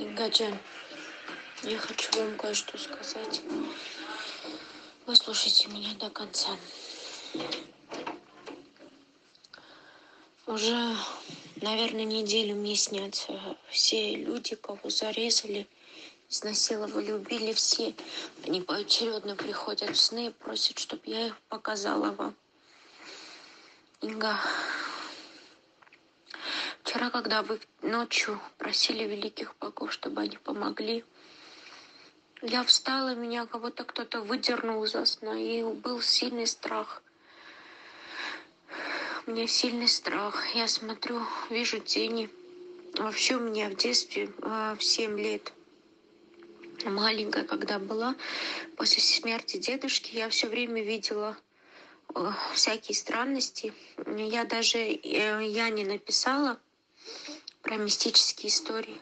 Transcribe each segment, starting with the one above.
Ингаджан, я хочу вам кое-что сказать. Выслушайте меня до конца. Уже, наверное, неделю мне снятся все люди, кого зарезали, изнасиловали, убили все. Они поочередно приходят в сны и просят, чтобы я их показала вам. Инга, вчера, когда вы ночью просили великих богов, чтобы они помогли, я встала, меня кого-то кто-то выдернул из сна, и был сильный страх. У меня сильный страх. Я смотрю, вижу тени. Вообще у меня в детстве в 7 лет маленькая, когда была, после смерти дедушки, я все время видела всякие странности. Я даже, я не написала про мистические истории.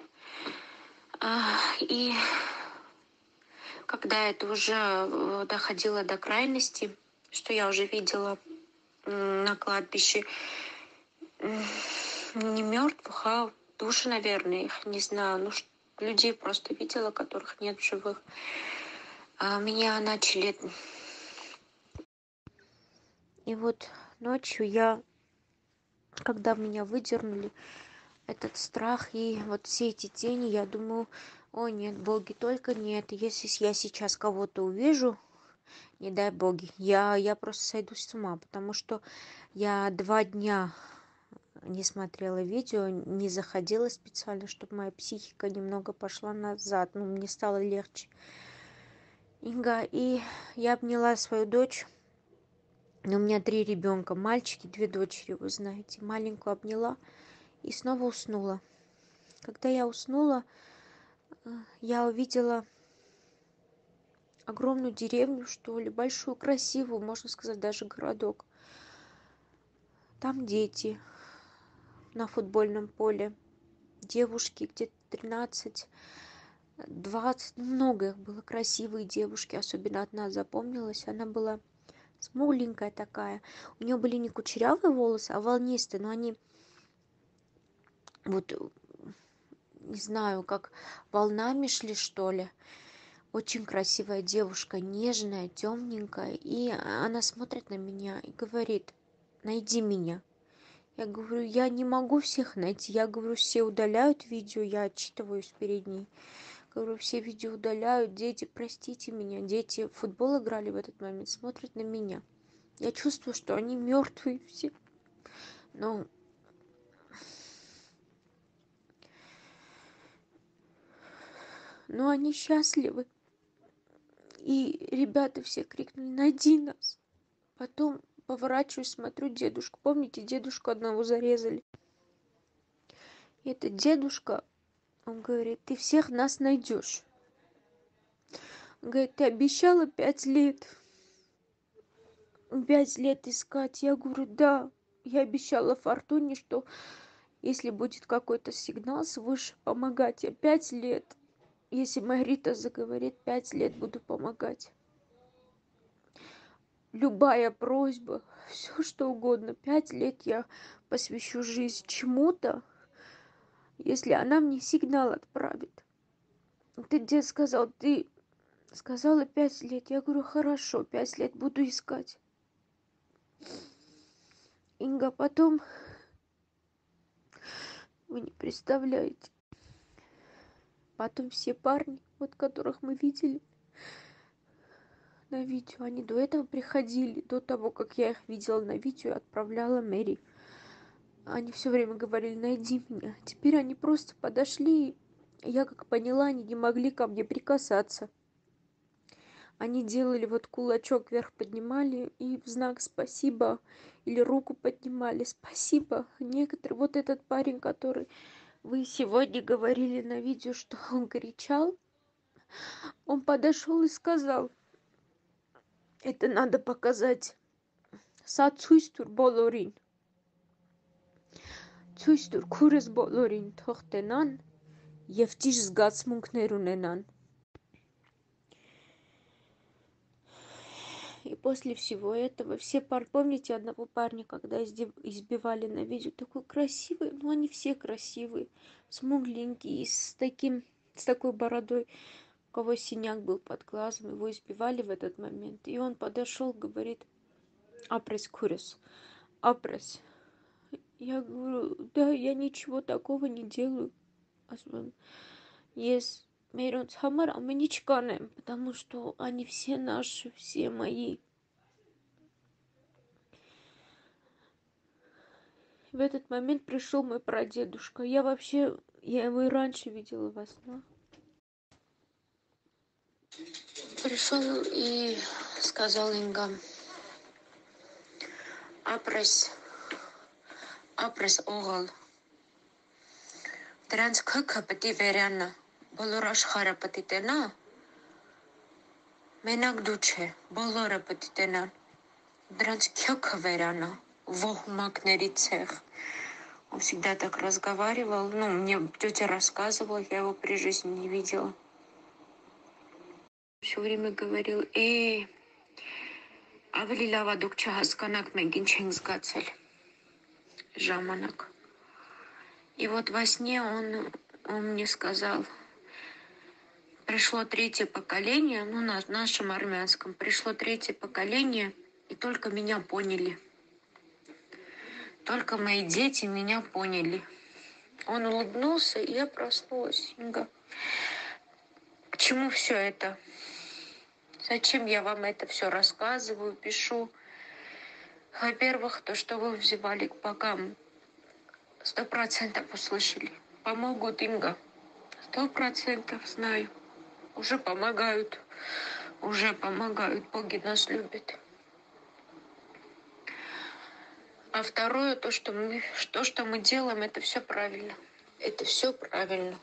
И когда это уже доходило до крайности, что я уже видела на кладбище не мертвых, а души, наверное, их не знаю, ну людей просто видела, которых нет в живых. А меня начали... И вот ночью я, когда меня выдернули, этот страх и вот все эти тени, я думаю, о нет, боги, только нет. Если я сейчас кого-то увижу, не дай боги, я, я просто сойду с ума, потому что я два дня не смотрела видео, не заходила специально, чтобы моя психика немного пошла назад, ну, мне стало легче. Инга, и я обняла свою дочь, у меня три ребенка, мальчики, две дочери, вы знаете, маленькую обняла и снова уснула. Когда я уснула, я увидела огромную деревню, что ли, большую, красивую, можно сказать, даже городок. Там дети на футбольном поле, девушки где-то 13, 20, много их было, красивые девушки, особенно одна запомнилась, она была смугленькая такая. У нее были не кучерявые волосы, а волнистые, но они вот не знаю, как волнами шли, что ли. Очень красивая девушка, нежная, темненькая. И она смотрит на меня и говорит, найди меня. Я говорю, я не могу всех найти. Я говорю, все удаляют видео, я отчитываюсь перед ней. Говорю, все видео удаляют, дети, простите меня. Дети в футбол играли в этот момент, смотрят на меня. Я чувствую, что они мертвые все. Но но они счастливы. И ребята все крикнули, найди нас. Потом поворачиваюсь, смотрю дедушку. Помните, дедушку одного зарезали? И этот дедушка, он говорит, ты всех нас найдешь. Он говорит, ты обещала пять лет. Пять лет искать. Я говорю, да. Я обещала Фортуне, что если будет какой-то сигнал свыше, помогать. Я пять лет если Марита заговорит, пять лет буду помогать. Любая просьба, все что угодно, пять лет я посвящу жизнь чему-то, если она мне сигнал отправит. Ты где сказал, ты сказала пять лет. Я говорю, хорошо, пять лет буду искать. Инга, потом вы не представляете, Потом все парни, вот которых мы видели на видео, они до этого приходили, до того, как я их видела на видео и отправляла Мэри. Они все время говорили, найди меня. Теперь они просто подошли, я как поняла, они не могли ко мне прикасаться. Они делали вот кулачок вверх поднимали и в знак спасибо или руку поднимали спасибо. Некоторые, вот этот парень, который вы сегодня говорили на видео что он кричал он подошёл и сказал это надо показать საცვისთვის ბოლორინ ცვისთვის ქურეს ბოლორინ თოხტენან եւ ჭირს გაცმუნքներ უნენან после всего этого все пар... Помните одного парня, когда избивали на видео? Такой красивый. Ну, они все красивые. Смугленькие, с таким с такой бородой, у кого синяк был под глазом, его избивали в этот момент. И он подошел, говорит, апрес курис, апрес. Я говорю, да, я ничего такого не делаю. Yes, Мейронс Хамар, а мы не чканаем, потому что они все наши, все мои. В этот момент пришел мой прадедушка. Я вообще, я его и раньше видела во снах. Пришел и сказал Инга, апрес, ապրես օղալ։ Դրանց քքը պետք է վերանա, բոլոր աշխարհը պետք է տենա։ Մենակ դու չէ, բոլորը պետք է տենան։ Դրանց քքը վերանա, вогмакների цех. Он всегда так разговаривал. Ну, мне тетя рассказывала, я его при жизни не видела. Все время говорил, «Эй, ավելի լավ է դուք չհասկանաք, մենք И вот во сне он, он мне сказал, пришло третье поколение, ну, на нашем армянском, пришло третье поколение, и только меня поняли – только мои дети меня поняли. Он улыбнулся, и я проснулась. Инга, к чему все это? Зачем я вам это все рассказываю, пишу? Во-первых, то, что вы взывали к богам, сто процентов услышали. Помогут Инга. Сто процентов знаю. Уже помогают. Уже помогают. Боги нас любят. А второе, то, что мы, то, что мы делаем, это все правильно. Это все правильно.